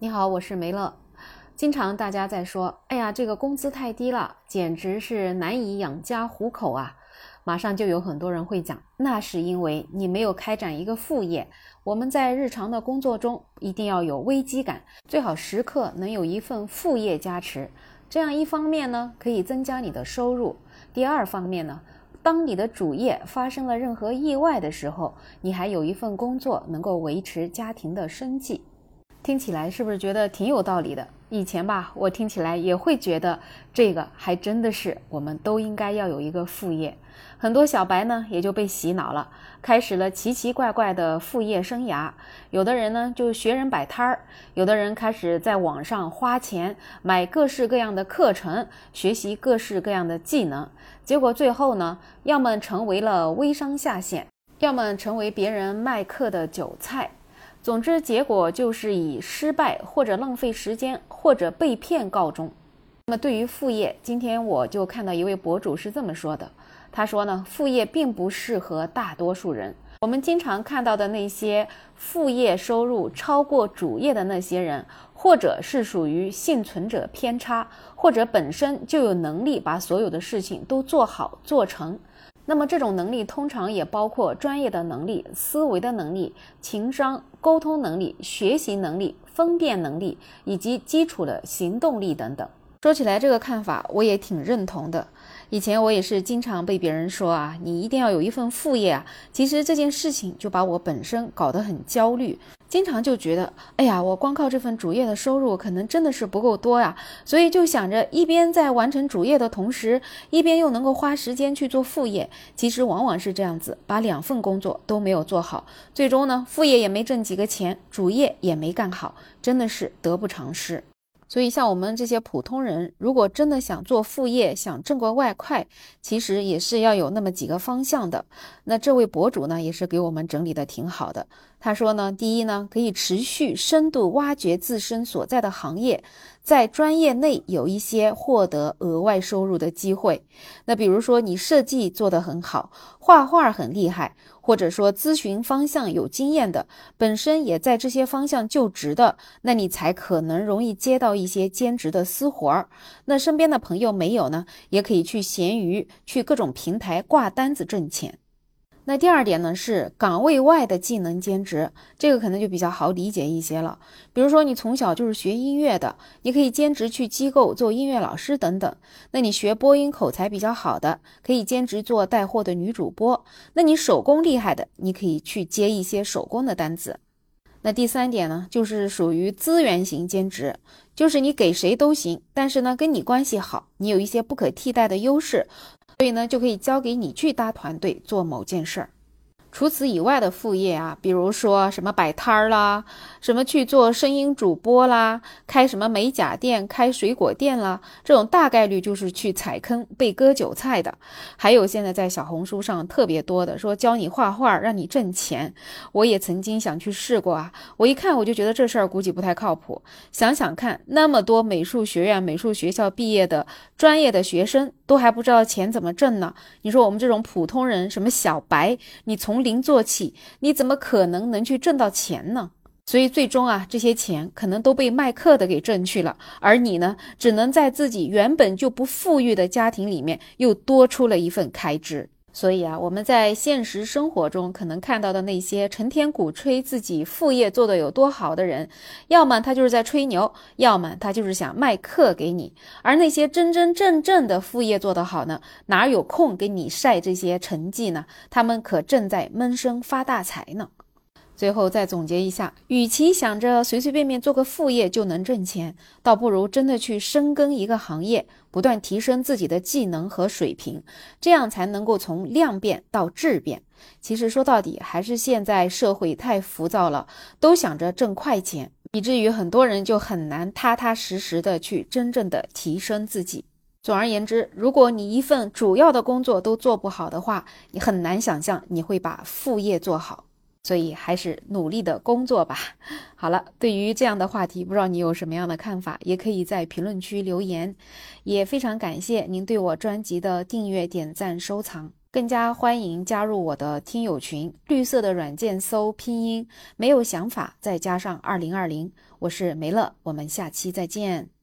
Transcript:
你好，我是梅乐。经常大家在说，哎呀，这个工资太低了，简直是难以养家糊口啊。马上就有很多人会讲，那是因为你没有开展一个副业。我们在日常的工作中一定要有危机感，最好时刻能有一份副业加持。这样一方面呢，可以增加你的收入；第二方面呢，当你的主业发生了任何意外的时候，你还有一份工作能够维持家庭的生计。听起来是不是觉得挺有道理的？以前吧，我听起来也会觉得这个还真的是我们都应该要有一个副业。很多小白呢也就被洗脑了，开始了奇奇怪怪的副业生涯。有的人呢就学人摆摊儿，有的人开始在网上花钱买各式各样的课程，学习各式各样的技能。结果最后呢，要么成为了微商下线，要么成为别人卖课的韭菜。总之，结果就是以失败或者浪费时间或者被骗告终。那么，对于副业，今天我就看到一位博主是这么说的：他说呢，副业并不适合大多数人。我们经常看到的那些副业收入超过主业的那些人，或者是属于幸存者偏差，或者本身就有能力把所有的事情都做好做成。那么这种能力通常也包括专业的能力、思维的能力、情商、沟通能力、学习能力、分辨能力以及基础的行动力等等。说起来，这个看法我也挺认同的。以前我也是经常被别人说啊，你一定要有一份副业啊。其实这件事情就把我本身搞得很焦虑，经常就觉得，哎呀，我光靠这份主业的收入可能真的是不够多呀。所以就想着一边在完成主业的同时，一边又能够花时间去做副业。其实往往是这样子，把两份工作都没有做好，最终呢，副业也没挣几个钱，主业也没干好，真的是得不偿失。所以，像我们这些普通人，如果真的想做副业，想挣个外快，其实也是要有那么几个方向的。那这位博主呢，也是给我们整理的挺好的。他说呢，第一呢，可以持续深度挖掘自身所在的行业，在专业内有一些获得额外收入的机会。那比如说，你设计做得很好，画画很厉害。或者说咨询方向有经验的，本身也在这些方向就职的，那你才可能容易接到一些兼职的私活儿。那身边的朋友没有呢，也可以去闲鱼、去各种平台挂单子挣钱。那第二点呢，是岗位外的技能兼职，这个可能就比较好理解一些了。比如说你从小就是学音乐的，你可以兼职去机构做音乐老师等等。那你学播音口才比较好的，可以兼职做带货的女主播。那你手工厉害的，你可以去接一些手工的单子。那第三点呢，就是属于资源型兼职，就是你给谁都行，但是呢跟你关系好，你有一些不可替代的优势。所以呢，就可以交给你去搭团队做某件事儿。除此以外的副业啊，比如说什么摆摊儿啦，什么去做声音主播啦，开什么美甲店、开水果店啦，这种大概率就是去踩坑被割韭菜的。还有现在在小红书上特别多的说教你画画让你挣钱，我也曾经想去试过啊。我一看我就觉得这事儿估计不太靠谱。想想看，那么多美术学院、美术学校毕业的专业的学生都还不知道钱怎么挣呢？你说我们这种普通人，什么小白，你从零做起，你怎么可能能去挣到钱呢？所以最终啊，这些钱可能都被卖课的给挣去了，而你呢，只能在自己原本就不富裕的家庭里面又多出了一份开支。所以啊，我们在现实生活中可能看到的那些成天鼓吹自己副业做得有多好的人，要么他就是在吹牛，要么他就是想卖课给你。而那些真真正正的副业做得好呢，哪有空给你晒这些成绩呢？他们可正在闷声发大财呢。最后再总结一下，与其想着随随便便做个副业就能挣钱，倒不如真的去深耕一个行业，不断提升自己的技能和水平，这样才能够从量变到质变。其实说到底，还是现在社会太浮躁了，都想着挣快钱，以至于很多人就很难踏踏实实的去真正的提升自己。总而言之，如果你一份主要的工作都做不好的话，你很难想象你会把副业做好。所以还是努力的工作吧。好了，对于这样的话题，不知道你有什么样的看法，也可以在评论区留言。也非常感谢您对我专辑的订阅、点赞、收藏，更加欢迎加入我的听友群。绿色的软件搜拼音，没有想法再加上二零二零，我是梅乐，我们下期再见。